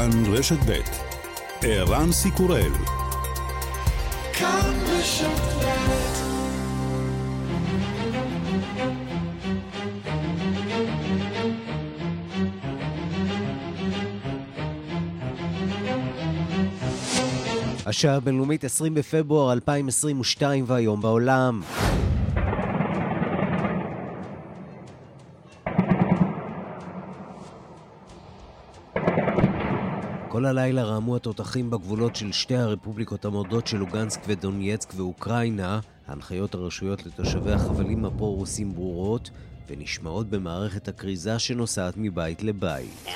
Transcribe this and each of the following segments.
כאן רשת ב' ערן סיקורל כאן רשת השעה הבינלאומית 20 בפברואר 2022 והיום בעולם. כל הלילה רעמו התותחים בגבולות של שתי הרפובליקות המורדות של לוגנסק ודונייצק ואוקראינה. הנחיות הרשויות לתושבי החבלים הפרו-רוסים ברורות ונשמעות במערכת הכריזה שנוסעת מבית לבית.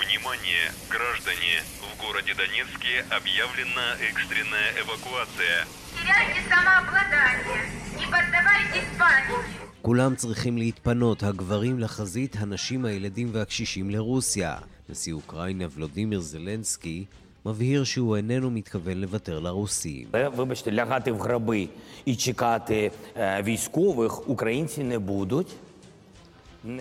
כולם צריכים להתפנות, הגברים לחזית, הנשים, הילדים והקשישים לרוסיה. נשיא אוקראינה ולודימיר זלנסקי מבהיר שהוא איננו מתכוון לוותר לרוסים.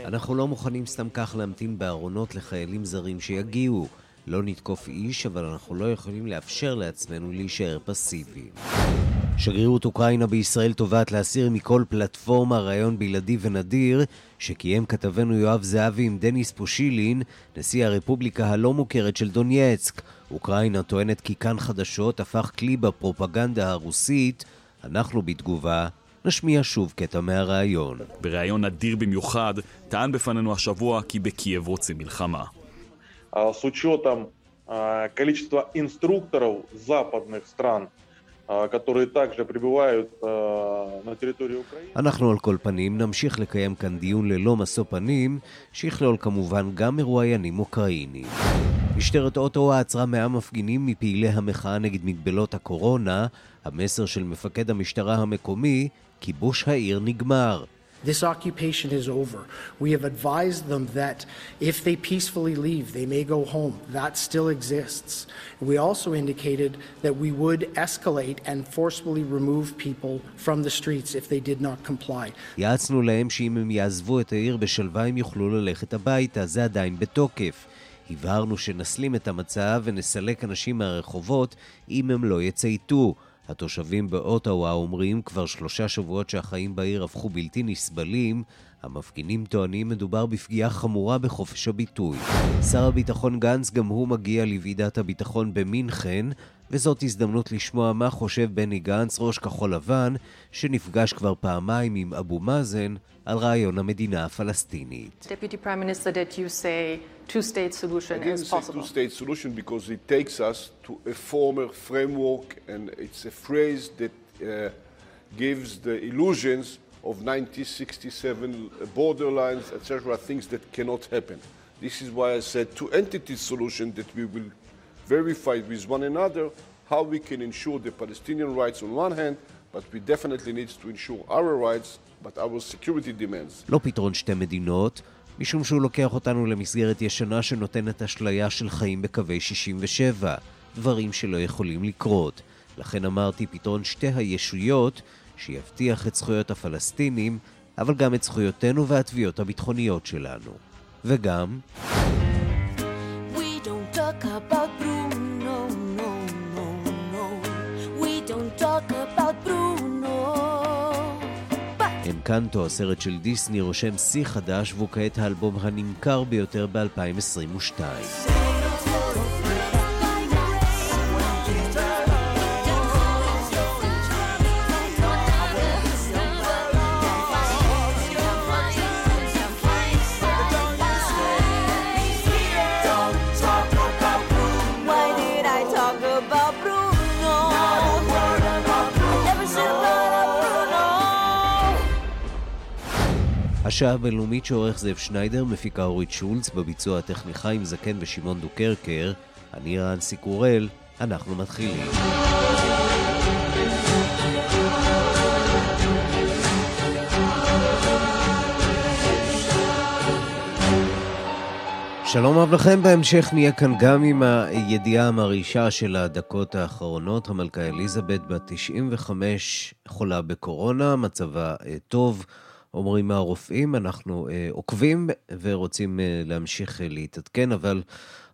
אנחנו לא מוכנים סתם כך להמתין בארונות לחיילים זרים שיגיעו. לא נתקוף איש, אבל אנחנו לא יכולים לאפשר לעצמנו להישאר פסיביים. שגרירות אוקראינה בישראל תובעת להסיר מכל פלטפורמה רעיון בלעדי ונדיר שקיים כתבנו יואב זהבי עם דניס פושילין, נשיא הרפובליקה הלא מוכרת של דונייצק. אוקראינה טוענת כי כאן חדשות הפך כלי בפרופגנדה הרוסית. אנחנו בתגובה נשמיע שוב קטע מהראיון. בריאיון נדיר במיוחד, טען בפנינו השבוע כי בקייב רוצים מלחמה. с учетом количества инструкторов западных стран, אנחנו על כל פנים נמשיך לקיים כאן דיון ללא משוא פנים, שיכלול כמובן גם מרואיינים אוקראינים. משטרת אוטו עצרה 100 מפגינים מפעילי המחאה נגד מגבלות הקורונה. המסר של מפקד המשטרה המקומי, כיבוש העיר נגמר. This occupation is over. We have advised them that if they peacefully leave, they may go home. That still exists. We also indicated that we would escalate and forcefully remove people from the streets if they did not comply. יעצנו להם שאם הם יעזבו את העיר בשלווה הם יוכלו ללכת הביתה, זה עדיין בתוקף. הבהרנו שנסלים את המצב ונסלק אנשים מהרחובות אם הם לא יצייתו. התושבים באוטווה אומרים כבר שלושה שבועות שהחיים בעיר הפכו בלתי נסבלים. המפגינים טוענים מדובר בפגיעה חמורה בחופש הביטוי. שר הביטחון גנץ גם הוא מגיע לוועידת הביטחון במינכן, וזאת הזדמנות לשמוע מה חושב בני גנץ, ראש כחול לבן, שנפגש כבר פעמיים עם אבו מאזן על רעיון המדינה הפלסטינית. Deputy Prime Minister, that you say two-state solution I is possible. two-state solution because it takes us to a former framework and it's a phrase that uh, gives the illusions of 1967 borderlines, etc., things that cannot happen. This is why I said two-entity solution that we will verify with one another how we can ensure the Palestinian rights on one hand, but we definitely need to ensure our rights, but our security demands. לא פתרון שתי מדינות, משום שהוא לוקח אותנו למסגרת ישנה שנותנת אשליה של חיים בקווי 67, דברים שלא יכולים לקרות. לכן אמרתי פתרון שתי הישויות, שיבטיח את זכויות הפלסטינים, אבל גם את זכויותינו והתביעות הביטחוניות שלנו. וגם... אנקנטו, הסרט של דיסני, רושם שיא חדש והוא כעת האלבום הנמכר ביותר ב-2022. השעה הבינלאומית שעורך זאב שניידר, מפיקה אורית שולץ, בביצוע הטכני חיים זקן ושמעון דוקרקר, אני רן סיקורל, אנחנו מתחילים. שלום רב לכם, בהמשך נהיה כאן גם עם הידיעה המרעישה של הדקות האחרונות. המלכה אליזבת בת 95 חולה בקורונה, מצבה אה, טוב. אומרים הרופאים. אנחנו אה, עוקבים ורוצים אה, להמשיך אה, להתעדכן, אבל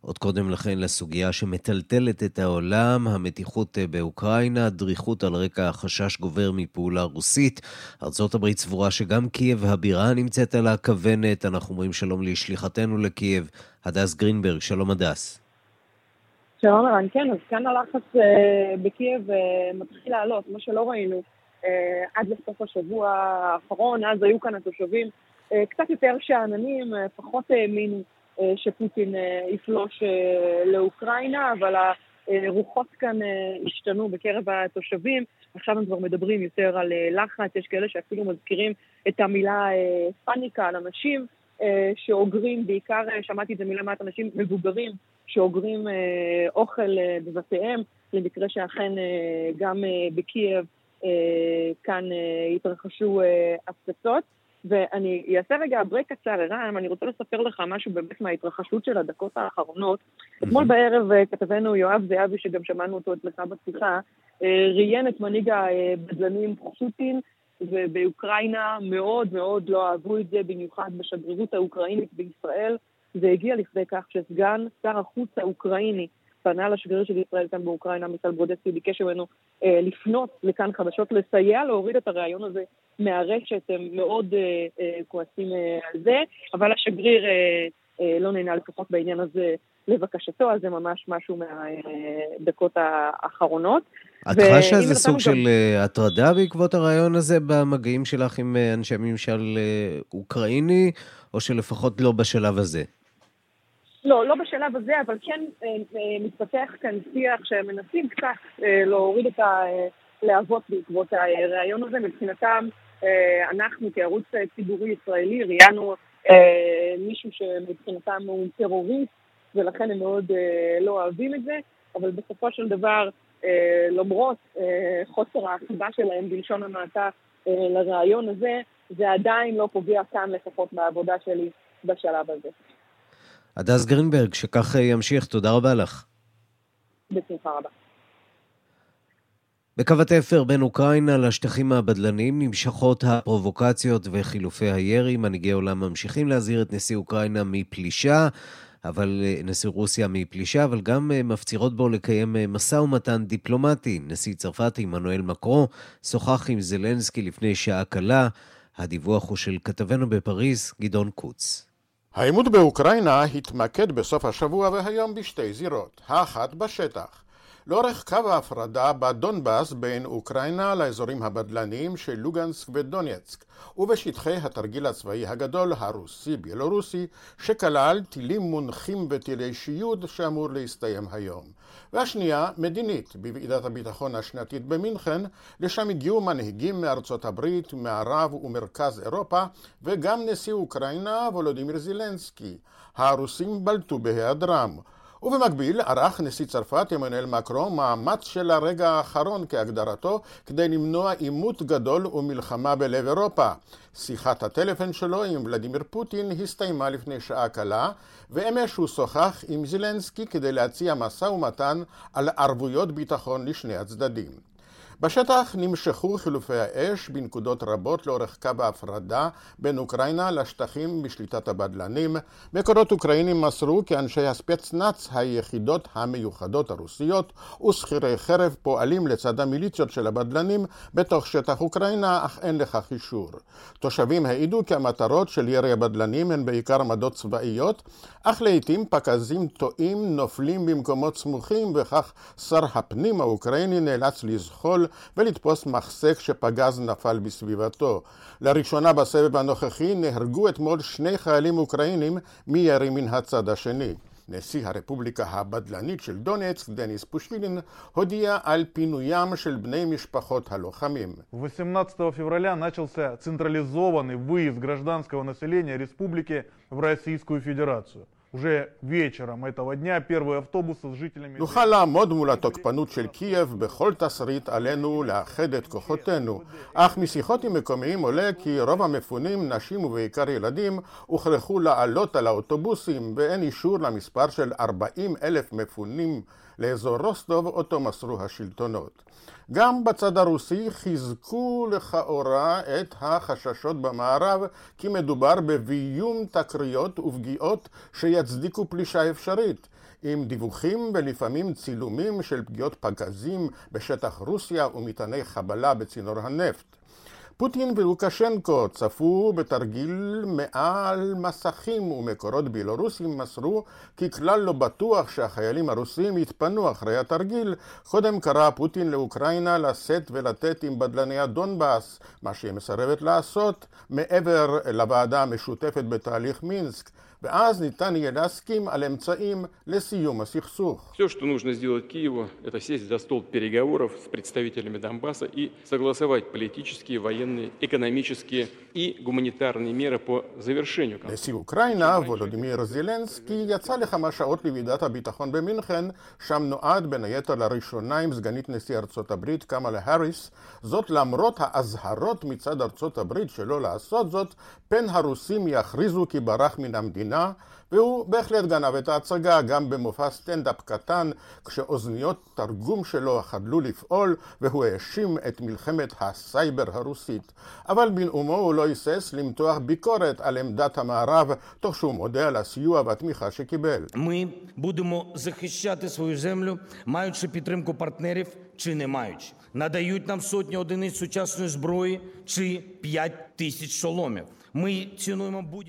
עוד קודם לכן לסוגיה שמטלטלת את העולם, המתיחות אה, באוקראינה, דריכות על רקע החשש גובר מפעולה רוסית. ארה"ב סבורה שגם קייב הבירה נמצאת על הכוונת. אנחנו אומרים שלום לשליחתנו לקייב, הדס גרינברג. שלום הדס. שלום כן, אז כאן הלחץ אה, בקייב אה, מתחיל לעלות, מה שלא ראינו עד לסוף השבוע האחרון, אז היו כאן התושבים אה, קצת יותר שאננים, אה, פחות האמינו אה, שפוטין אה, יפלוש אה, לאוקראינה, אבל הרוחות כאן אה, השתנו בקרב התושבים, עכשיו הם כבר מדברים יותר על אה, לחץ, יש כאלה שאפילו מזכירים את המילה אה, פאניקה על אנשים. אה, שאוגרים, בעיקר אה, שמעתי את זה מלמטה, אנשים מבוגרים שאוגרים אה, אוכל בבתיהם, למקרה שאכן גם בקייב כאן התרחשו הפצצות. ואני אעשה רגע break קצר, ערן, ואני רוצה לספר לך משהו באמת מההתרחשות של הדקות האחרונות. אתמול בערב כתבנו יואב זהבי, שגם שמענו אותו אצלך בשיחה, ראיין את מנהיג הבדלנים פושילין, ובאוקראינה מאוד מאוד לא אהבו את זה, במיוחד בשגרירות האוקראינית בישראל. זה הגיע לכדי כך שסגן שר החוץ האוקראיני פנה לשגריר של ישראל כאן באוקראינה, מיטל ברודסקי, ביקש ממנו אה, לפנות לכאן חדשות, לסייע להוריד את הרעיון הזה מהרשת, הם מאוד אה, אה, כועסים אה, על זה, אבל השגריר אה, אה, לא נהנה לפחות בעניין הזה לבקשתו, אז זה ממש משהו מהדקות האחרונות. את חשה איזה סוג גם... של אה, הטרדה בעקבות הרעיון הזה במגעים שלך עם אה, אנשי ממשל אה, אוקראיני, או שלפחות לא בשלב הזה? לא, לא בשלב הזה, אבל כן מתפתח כאן שיח שמנסים קצת להוריד את הלהבות בעקבות הרעיון הזה. מבחינתם, אנחנו כערוץ ציבורי ישראלי ראיינו מישהו שמבחינתם הוא טרוריסט, ולכן הם מאוד לא אוהבים את זה, אבל בסופו של דבר אה, למרות אה, חוסר החיבה שלהם בלשון המעטה אה, לרעיון הזה, זה עדיין לא פוגע כאן לפחות בעבודה שלי בשלב הזה. הדס גרינברג, שכך ימשיך, תודה רבה לך. בשמחה רבה. בקו התפר בין אוקראינה לשטחים הבדלניים נמשכות הפרובוקציות וחילופי הירי. מנהיגי עולם ממשיכים להזהיר את נשיא אוקראינה מפלישה. אבל אה, נשיא רוסיה מפלישה, אבל גם אה, מפצירות בו לקיים אה, משא ומתן דיפלומטי. נשיא צרפת עמנואל מקרו שוחח עם זלנסקי לפני שעה קלה. הדיווח הוא של כתבנו בפריז, גדעון קוץ. העימות באוקראינה התמקד בסוף השבוע והיום בשתי זירות, האחת בשטח. לאורך קו ההפרדה בדונבאס בין אוקראינה לאזורים הבדלניים של לוגנסק ודונייצק ובשטחי התרגיל הצבאי הגדול הרוסי-בלורוסי שכלל טילים מונחים וטילי שיוד שאמור להסתיים היום. והשנייה מדינית בוועידת הביטחון השנתית במינכן לשם הגיעו מנהיגים מארצות הברית, מערב ומרכז אירופה וגם נשיא אוקראינה וולודימיר זילנסקי. הרוסים בלטו בהיעדרם ובמקביל ערך נשיא צרפת עמנואל מקרו מאמץ של הרגע האחרון כהגדרתו כדי למנוע עימות גדול ומלחמה בלב אירופה. שיחת הטלפון שלו עם ולדימיר פוטין הסתיימה לפני שעה קלה ואמש הוא שוחח עם זילנסקי כדי להציע משא ומתן על ערבויות ביטחון לשני הצדדים. בשטח נמשכו חילופי האש בנקודות רבות לאורך קו ההפרדה בין אוקראינה לשטחים בשליטת הבדלנים. מקורות אוקראינים מסרו כי אנשי הספצנאץ, היחידות המיוחדות הרוסיות, ושכירי חרב פועלים לצד המיליציות של הבדלנים בתוך שטח אוקראינה, אך אין לכך אישור. תושבים העידו כי המטרות של ירי הבדלנים הן בעיקר עמדות צבאיות, אך לעיתים פקזים טועים נופלים במקומות סמוכים, וכך שר הפנים האוקראיני נאלץ לזחול ולתפוס מחסק שפגז נפל בסביבתו. לראשונה בסבב הנוכחי נהרגו אתמול שני חיילים אוקראינים מירי מן הצד השני. נשיא הרפובליקה הבדלנית של דונצק, דניס פושילין, הודיע על פינוים של בני משפחות הלוחמים. 18 февраля начался централизованный выезд гражданского населения республики в Российскую Федерацию. נוכל לעמוד מול התוקפנות של קייב בכל תסריט עלינו לאחד את כוחותינו, אך משיחות עם מקומיים עולה כי רוב המפונים, נשים ובעיקר ילדים, הוכרחו לעלות על האוטובוסים ואין אישור למספר של 40 אלף מפונים לאזור רוסטוב אותו מסרו השלטונות. גם בצד הרוסי חיזקו לכאורה את החששות במערב כי מדובר בביום תקריות ופגיעות שיצדיקו פלישה אפשרית. עם דיווחים ולפעמים צילומים של פגיעות פגזים בשטח רוסיה ומטעני חבלה בצינור הנפט. פוטין ולוקשנקו צפו בתרגיל מעל מסכים ומקורות בילורוסים מסרו כי כלל לא בטוח שהחיילים הרוסים יתפנו אחרי התרגיל. קודם קרא פוטין לאוקראינה לשאת ולתת עם בדלני הדונבאס, מה שהיא מסרבת לעשות, מעבר לוועדה המשותפת בתהליך מינסק. ואז ניתן יהיה להסכים על אמצעים לסיום הסכסוך. Все, что нужно сделать Киеву, это сесть за стол переговоров с представителями Донбасса и согласовать политические, военные, экономические и гуманитарные меры по завершению конфликта. נשיא אוקראינה, וולודימיר זילנסקי, יצא לכמה שעות לוועידת הביטחון במינכן, שם נועד בין היתר לראשונה עם סגנית נשיא ארצות הברית, קמאלה האריס, זאת למרות האזהרות מצד ארצות הברית שלא לעשות זאת, פן הרוסים יכריזו כי ברח מן המדינה. המדינה, והוא בהחלט גנב את ההצגה גם במופע סטנדאפ קטן, כשאוזניות תרגום שלו חדלו לפעול, והוא האשים את מלחמת הסייבר הרוסית. אבל בנאומו הוא לא היסס למתוח ביקורת על עמדת המערב, תוך שהוא מודה על הסיוע והתמיכה שקיבל. Ми будемо захищати свою землю, маючи підтримку партнерів чи не маючи. Надають нам сотні одиниць сучасної зброї чи 5 тисяч шоломів.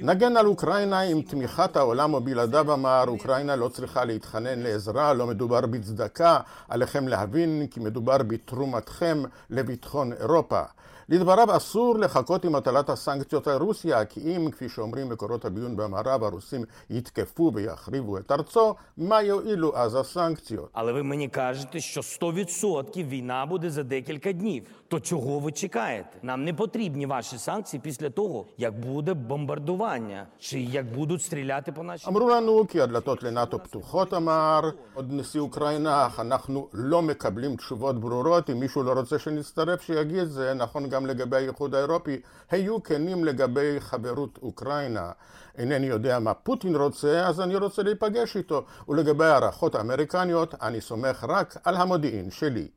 נגן על אוקראינה עם תמיכת העולם או בלעדיו אמר, אוקראינה לא צריכה להתחנן לעזרה, לא מדובר בצדקה, עליכם להבין כי מדובר בתרומתכם לביטחון אירופה. לדבריו אסור לחכות עם הטלת הסנקציות על רוסיה, כי אם, כפי שאומרים מקורות הביון במערב, הרוסים יתקפו ויחריבו את ארצו, מה יועילו אז הסנקציות? Але ви мені кажете, що 100% війна буде за декілька днів. То чого ви чекаєте? Нам не потрібні ваші санкції після того, як буде бомбардування, чи як будуть стріляти по нашій... אמרו לנו כי הדלתות לנאטו פתוחות, אמר עוד נשיא אוקראינה, אך אנחנו לא מקבלים תשובות ברורות. אם מישהו לא רוצה שנצטרף, שיגיד, זה נכון גם גם לגבי האיחוד האירופי, היו כנים לגבי חברות אוקראינה. אינני יודע מה פוטין רוצה, אז אני רוצה להיפגש איתו. ולגבי הערכות האמריקניות, אני סומך רק על המודיעין שלי.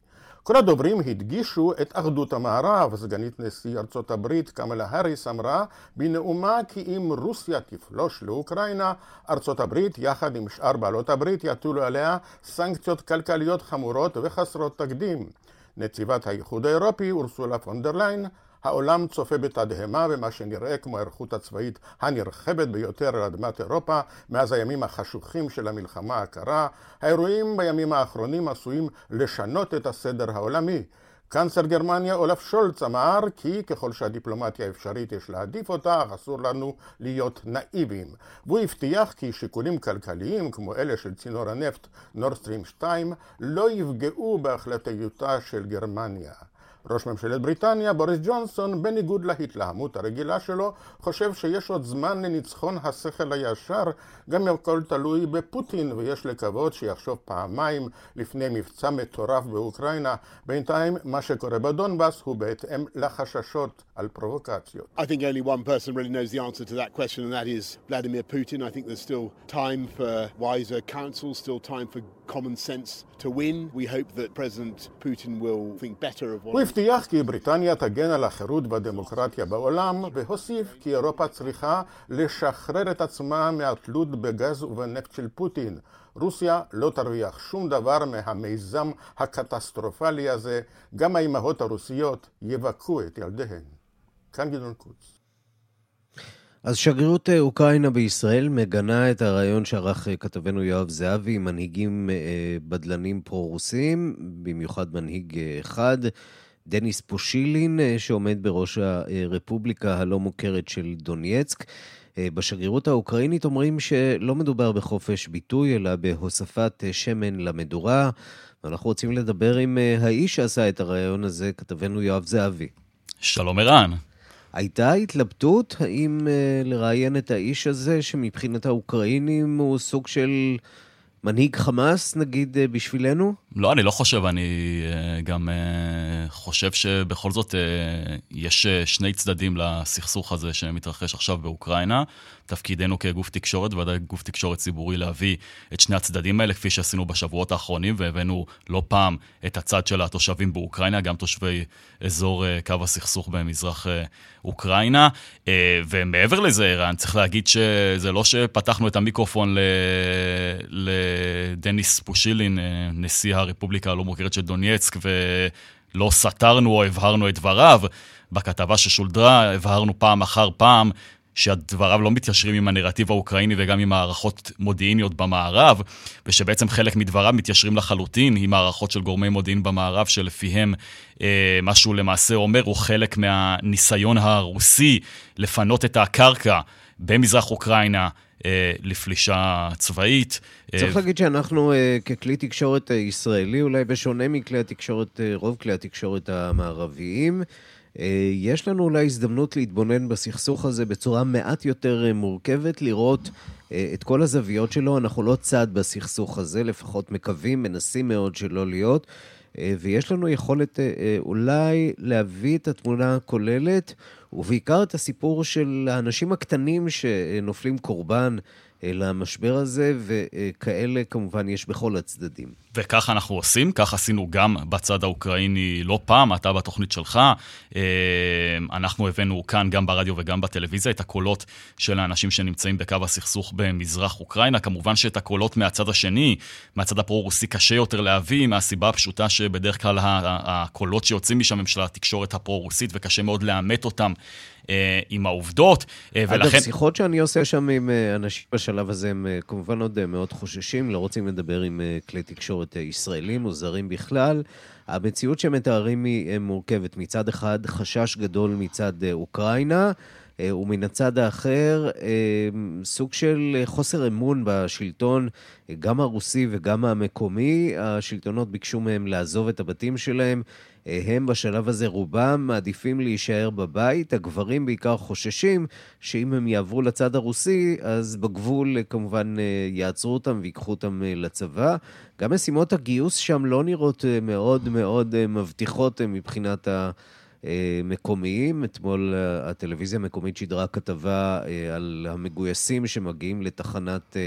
כל הדוברים הדגישו את אחדות המערב. סגנית נשיא ארצות הברית קמלה האריס אמרה בנאומה כי אם רוסיה תפלוש לאוקראינה, ארצות הברית יחד עם שאר בעלות הברית יטולו עליה סנקציות כלכליות חמורות וחסרות תקדים. נציבת האיחוד האירופי אורסולה פונדרליין, העולם צופה בתדהמה במה שנראה כמו ההיערכות הצבאית הנרחבת ביותר על אדמת אירופה מאז הימים החשוכים של המלחמה הקרה. האירועים בימים האחרונים עשויים לשנות את הסדר העולמי. קנצלר גרמניה אולף שולץ אמר כי ככל שהדיפלומטיה אפשרית יש להעדיף אותה, אך אסור לנו להיות נאיביים. והוא הבטיח כי שיקולים כלכליים כמו אלה של צינור הנפט נורסטרים 2 לא יפגעו בהחלטיותה של גרמניה. ראש ממשלת בריטניה, בוריס ג'ונסון, בניגוד להתלהמות הרגילה שלו, חושב שיש עוד זמן לניצחון השכל הישר, גם אם הכל תלוי בפוטין, ויש לקוות שיחשוב פעמיים לפני מבצע מטורף באוקראינה. בינתיים, מה שקורה בדונבאס הוא בהתאם לחששות על פרובוקציות. I think only one person really knows the answer to that question, and that is Vladimir Putin. I think there's still time for wiser counsel, still time for common sense to win. We hope that President Putin will think better of what... הוא הבטיח כי בריטניה תגן על החירות והדמוקרטיה בעולם, והוסיף כי אירופה צריכה לשחרר את עצמה מהתלות בגז ובנפט של פוטין. רוסיה לא תרוויח שום דבר מהמיזם הקטסטרופלי הזה, גם האימהות הרוסיות יבכו את ילדיהן. כאן גדעון קוץ. אז שגרירות אה, אוקראינה בישראל מגנה את הרעיון שערך אה, כתבנו יואב זהבי עם מנהיגים אה, בדלנים פרו-רוסים, במיוחד מנהיג אחד, דניס פושילין, שעומד בראש הרפובליקה הלא מוכרת של דונייצק. בשגרירות האוקראינית אומרים שלא מדובר בחופש ביטוי, אלא בהוספת שמן למדורה. ואנחנו רוצים לדבר עם האיש שעשה את הרעיון הזה, כתבנו יואב זהבי. שלום ערן. הייתה התלבטות האם לראיין את האיש הזה, שמבחינת האוקראינים הוא סוג של מנהיג חמאס, נגיד, uh, בשבילנו? לא, אני לא חושב, אני uh, גם uh, חושב שבכל זאת יש שני צדדים לסכסוך הזה שמתרחש עכשיו באוקראינה. תפקידנו כגוף תקשורת, ודאי גוף תקשורת ציבורי, להביא את שני הצדדים האלה, כפי שעשינו בשבועות האחרונים, והבאנו לא פעם את הצד של התושבים באוקראינה, גם תושבי אזור קו הסכסוך במזרח אוקראינה. ומעבר לזה, ערן, צריך להגיד שזה לא שפתחנו את המיקרופון לדניס פושילין, uh, נשיא הרפובליקה הלא מוכרת של דונייצק, ולא סתרנו או הבהרנו את דבריו. בכתבה ששולדרה הבהרנו פעם אחר פעם שדבריו לא מתיישרים עם הנרטיב האוקראיני וגם עם מערכות מודיעיניות במערב, ושבעצם חלק מדבריו מתיישרים לחלוטין עם מערכות של גורמי מודיעין במערב, שלפיהם אה, מה שהוא למעשה אומר הוא חלק מהניסיון הרוסי לפנות את הקרקע במזרח אוקראינה אה, לפלישה צבאית. אה, צריך להגיד שאנחנו אה, ככלי תקשורת ישראלי, אולי בשונה מכלי התקשורת, רוב כלי התקשורת המערביים, יש לנו אולי הזדמנות להתבונן בסכסוך הזה בצורה מעט יותר מורכבת, לראות את כל הזוויות שלו. אנחנו לא צד בסכסוך הזה, לפחות מקווים, מנסים מאוד שלא להיות. ויש לנו יכולת אולי להביא את התמונה הכוללת. ובעיקר את הסיפור של האנשים הקטנים שנופלים קורבן למשבר הזה, וכאלה כמובן יש בכל הצדדים. וככה אנחנו עושים, כך עשינו גם בצד האוקראיני לא פעם, אתה בתוכנית שלך. אה, אנחנו הבאנו כאן, גם ברדיו וגם בטלוויזיה, את הקולות של האנשים שנמצאים בקו הסכסוך במזרח אוקראינה. כמובן שאת הקולות מהצד השני, מהצד הפרו-רוסי, קשה יותר להביא, מהסיבה הפשוטה שבדרך כלל הקולות שיוצאים משם הם של התקשורת הפרו-רוסית, וקשה מאוד לאמת אותם אה, עם העובדות, אה, ולכן... אגב, שיחות שאני עושה שם עם אה, אנשים בשלב הזה, הם כמובן עוד מאוד חוששים, לא רוצים לדבר עם כלי תקשורת ישראלים או זרים בכלל. המציאות שמתארים היא מורכבת. מצד אחד, חשש גדול מצד אוקראינה. ומן הצד האחר, סוג של חוסר אמון בשלטון, גם הרוסי וגם המקומי. השלטונות ביקשו מהם לעזוב את הבתים שלהם. הם בשלב הזה רובם מעדיפים להישאר בבית. הגברים בעיקר חוששים שאם הם יעברו לצד הרוסי, אז בגבול כמובן יעצרו אותם ויקחו אותם לצבא. גם משימות הגיוס שם לא נראות מאוד מאוד מבטיחות מבחינת ה... מקומיים. אתמול הטלוויזיה המקומית שידרה כתבה על המגויסים שמגיעים לתחנת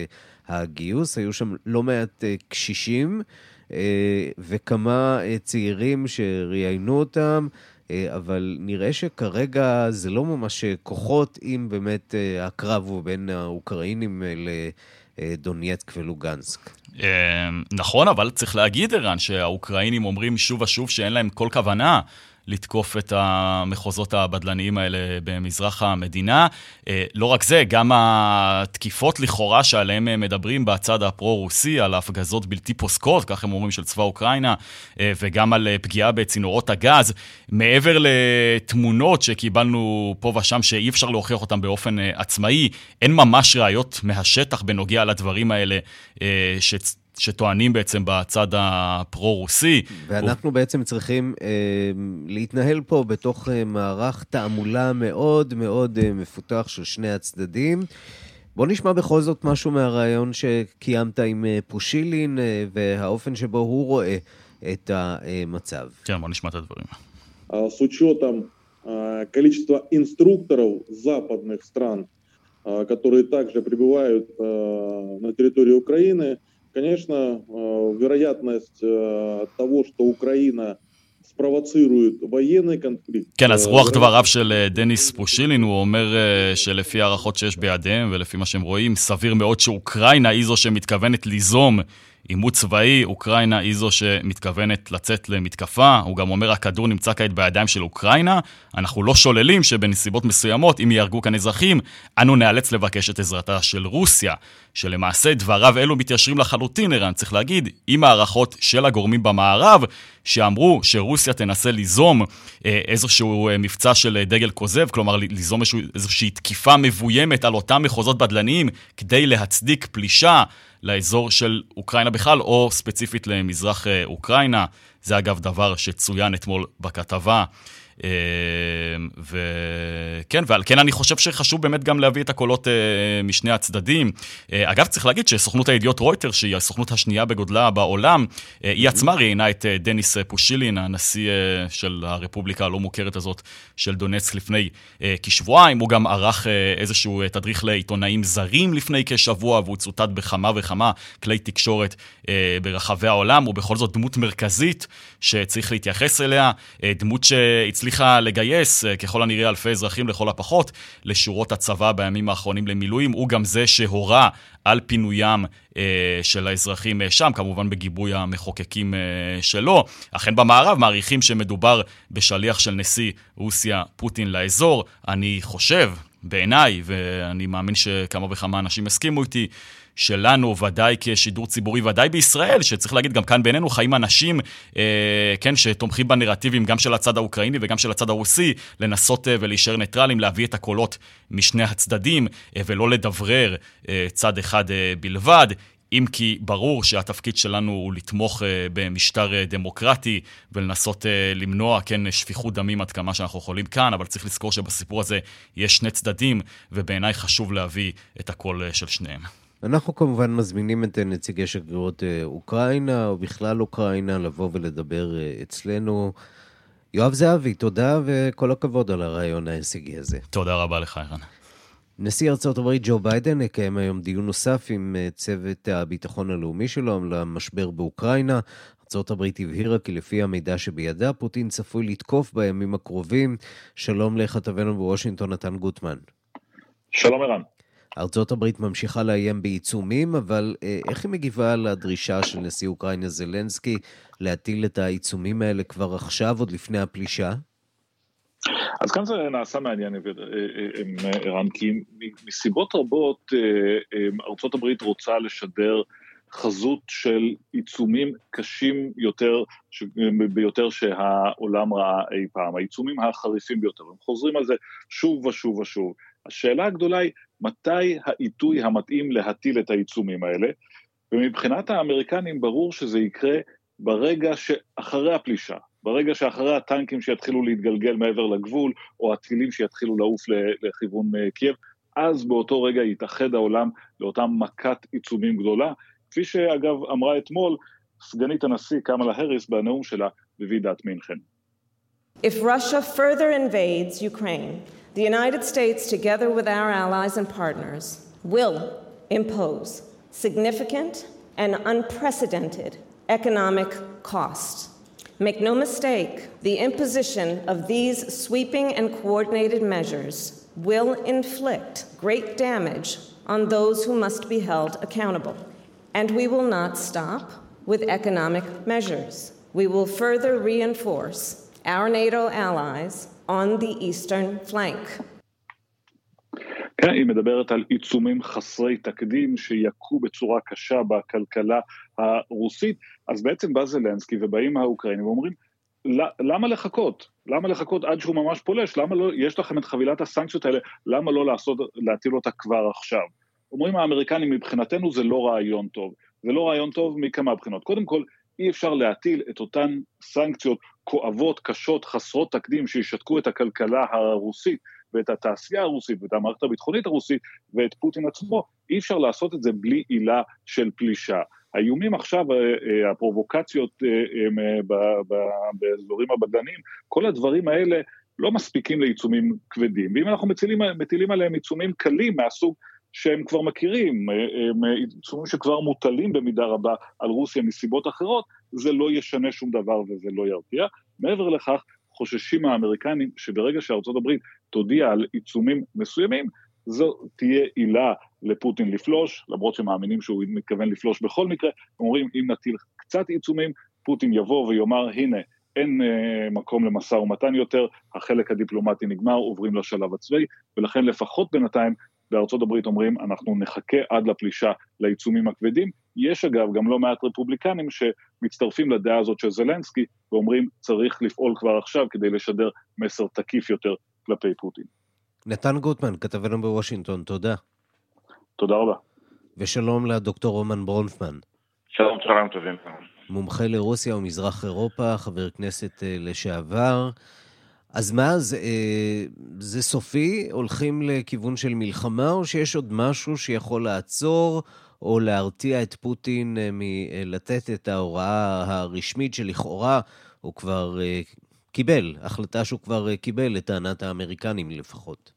הגיוס. היו שם לא מעט קשישים. אה, וכמה אה, צעירים שראיינו אותם, אה, אבל נראה שכרגע זה לא ממש כוחות אם באמת הקרב הוא בין האוקראינים לדונייצק ולוגנסק. נכון, אבל צריך להגיד, ערן, שהאוקראינים אומרים שוב ושוב שאין להם כל כוונה לתקוף את המחוזות הבדלניים האלה במזרח המדינה. אה, לא רק זה, גם התקיפות לכאורה שעליהן הם מדברים בצד הפרו-רוסי, על הפגזות בלתי פוסקות, כך הם אומרים, של צבא אוקראינה, אה, וגם על אה, פגיעה בצינורות הגז, מעבר לתמונות שקיבלנו פה ושם שאי אפשר להוכיח אותן באופן עצמאי, אין ממש ראיות מהשטח בנוגע לדברים האלה. ש... שטוענים בעצם בצד הפרו-רוסי. ואנחנו הוא... בעצם צריכים אה, להתנהל פה בתוך אה, מערך תעמולה מאוד מאוד אה, מפותח של שני הצדדים. בוא נשמע בכל זאת משהו מהרעיון שקיימת עם אה, פושילין אה, והאופן שבו הוא רואה את המצב. כן, בוא נשמע את הדברים. с учетом количества инструкторов западных стран, которые также прибывают на территорию Украины, Конечно, вероятность того, что Украина כן, אז רוח דבריו של דניס פושילין, הוא אומר שלפי הערכות שיש בידיהם ולפי מה שהם רואים, סביר מאוד שאוקראינה היא זו שמתכוונת ליזום עימות צבאי, אוקראינה היא זו שמתכוונת לצאת למתקפה. הוא גם אומר, הכדור נמצא כעת בידיים של אוקראינה. אנחנו לא שוללים שבנסיבות מסוימות, אם יהרגו כאן אזרחים, אנו נאלץ לבקש את עזרתה של רוסיה. שלמעשה דבריו אלו מתיישרים לחלוטין, ערן, צריך להגיד, עם הערכות של הגורמים במערב, שאמרו שרוסיה תנסה ליזום אה, איזשהו אה, מבצע של דגל כוזב, כלומר ליזום איזושהי תקיפה מבוימת על אותם מחוזות בדלניים כדי להצדיק פלישה לאזור של אוקראינה בכלל, או ספציפית למזרח אה, אוקראינה. זה אגב דבר שצוין אתמול בכתבה. וכן, ועל כן אני חושב שחשוב באמת גם להביא את הקולות משני הצדדים. אגב, צריך להגיד שסוכנות הידיעות רויטר, שהיא הסוכנות השנייה בגודלה בעולם, היא עצמה ראיינה את דניס פושילין, הנשיא של הרפובליקה הלא מוכרת הזאת של דונצק לפני כשבועיים. הוא גם ערך איזשהו תדריך לעיתונאים זרים לפני כשבוע, והוא צוטט בכמה וכמה כלי תקשורת ברחבי העולם. הוא בכל זאת דמות מרכזית שצריך להתייחס אליה, דמות שהצליחה לגייס ככל הנראה אלפי אזרחים לכל הפחות לשורות הצבא בימים האחרונים למילואים. הוא גם זה שהורה על פינוים אה, של האזרחים אה, שם, כמובן בגיבוי המחוקקים אה, שלו. אכן במערב מעריכים שמדובר בשליח של נשיא רוסיה פוטין לאזור. אני חושב, בעיניי, ואני מאמין שכמה וכמה אנשים הסכימו איתי, שלנו, ודאי כשידור ציבורי, ודאי בישראל, שצריך להגיד, גם כאן בינינו חיים אנשים, אה, כן, שתומכים בנרטיבים גם של הצד האוקראיני וגם של הצד הרוסי, לנסות אה, ולהישאר ניטרלים, להביא את הקולות משני הצדדים, אה, ולא לדברר אה, צד אחד אה, בלבד. אם כי ברור שהתפקיד שלנו הוא לתמוך uh, במשטר uh, דמוקרטי ולנסות uh, למנוע, כן, שפיכות דמים עד כמה שאנחנו יכולים כאן, אבל צריך לזכור שבסיפור הזה יש שני צדדים, ובעיניי חשוב להביא את הקול של שניהם. אנחנו כמובן מזמינים את נציגי שגרירות אוקראינה, או בכלל אוקראינה, לבוא ולדבר אצלנו. יואב זהבי, תודה וכל הכבוד על הרעיון ההישגי הזה. תודה רבה לך, ערן. נשיא ארצות הברית ג'ו ביידן יקיים היום דיון נוסף עם צוות הביטחון הלאומי שלו למשבר באוקראינה. ארצות הברית הבהירה כי לפי המידע שבידה, פוטין צפוי לתקוף בימים הקרובים. שלום לכתבנו בוושינגטון, נתן גוטמן. שלום ערן. ארצות הברית ממשיכה לאיים בעיצומים, אבל אה, איך היא מגיבה לדרישה של נשיא אוקראינה זלנסקי להטיל את העיצומים האלה כבר עכשיו, עוד לפני הפלישה? אז כאן זה נעשה מעניין, אה, אה, ערן, כי מסיבות רבות ארצות הברית רוצה לשדר חזות של עיצומים קשים יותר, ביותר שהעולם ראה אי פעם, העיצומים החריפים ביותר, הם חוזרים על זה שוב ושוב ושוב. השאלה הגדולה היא, מתי העיתוי המתאים להטיל את העיצומים האלה? ומבחינת האמריקנים ברור שזה יקרה ברגע שאחרי הפלישה, ברגע שאחרי הטנקים שיתחילו להתגלגל מעבר לגבול, או הטילים שיתחילו לעוף לכיוון אה, קייב, אז באותו רגע יתאחד העולם לאותה מכת עיצומים גדולה, כפי שאגב אמרה אתמול סגנית הנשיא קמלה האריס בנאום שלה בוועידת מינכן. If Russia further invades Ukraine, the United States, together with our allies and partners, will impose significant and unprecedented economic costs. Make no mistake, the imposition of these sweeping and coordinated measures will inflict great damage on those who must be held accountable. And we will not stop with economic measures. We will further reinforce our NATO allies on the eastern flank. כן, היא מדברת על עיצומים חסרי תקדים שיכו בצורה קשה בכלכלה הרוסית, אז בעצם בא זלנסקי ובאים האוקראינים ואומרים, למה לחכות? למה לחכות עד שהוא ממש פולש? למה לא, יש לכם את חבילת הסנקציות האלה, למה לא לעשות, להטיל אותה כבר עכשיו? אומרים האמריקנים, מבחינתנו זה לא רעיון טוב. זה לא רעיון טוב מכמה בחינות. קודם כל, אי אפשר להטיל את אותן סנקציות כואבות, קשות, חסרות תקדים, שישתקו את הכלכלה הרוסית ואת התעשייה הרוסית ואת המערכת הביטחונית הרוסית ואת פוטין עצמו, אי אפשר לעשות את זה בלי עילה של פלישה. האיומים עכשיו, אה, אה, הפרובוקציות אה, באזורים הבדלניים, כל הדברים האלה לא מספיקים לעיצומים כבדים. ואם אנחנו מטילים, מטילים עליהם עיצומים קלים מהסוג שהם כבר מכירים, עיצומים שכבר מוטלים במידה רבה על רוסיה מסיבות אחרות, זה לא ישנה שום דבר וזה לא ירתיע. מעבר לכך, חוששים האמריקנים שברגע שארצות הברית תודיע על עיצומים מסוימים, זו תהיה עילה לפוטין לפלוש, למרות שמאמינים שהוא מתכוון לפלוש בכל מקרה, אומרים אם נטיל קצת עיצומים, פוטין יבוא ויאמר הנה, אין אה, מקום למשא ומתן יותר, החלק הדיפלומטי נגמר, עוברים לשלב הצבאי, ולכן לפחות בינתיים בארצות הברית אומרים, אנחנו נחכה עד לפלישה לעיצומים הכבדים. יש אגב גם לא מעט רפובליקנים שמצטרפים לדעה הזאת של זלנסקי ואומרים, צריך לפעול כבר עכשיו כדי לשדר מסר תקיף יותר כלפי פוטין. נתן גוטמן, כתבנו בוושינגטון, תודה. תודה רבה. ושלום לדוקטור רומן ברונפמן. שלום, צהריים טובים. מומחה לרוסיה ומזרח אירופה, חבר כנסת אה, לשעבר. אז מה, זה, זה סופי? הולכים לכיוון של מלחמה, או שיש עוד משהו שיכול לעצור או להרתיע את פוטין מלתת את ההוראה הרשמית שלכאורה הוא כבר קיבל, החלטה שהוא כבר קיבל, לטענת האמריקנים לפחות?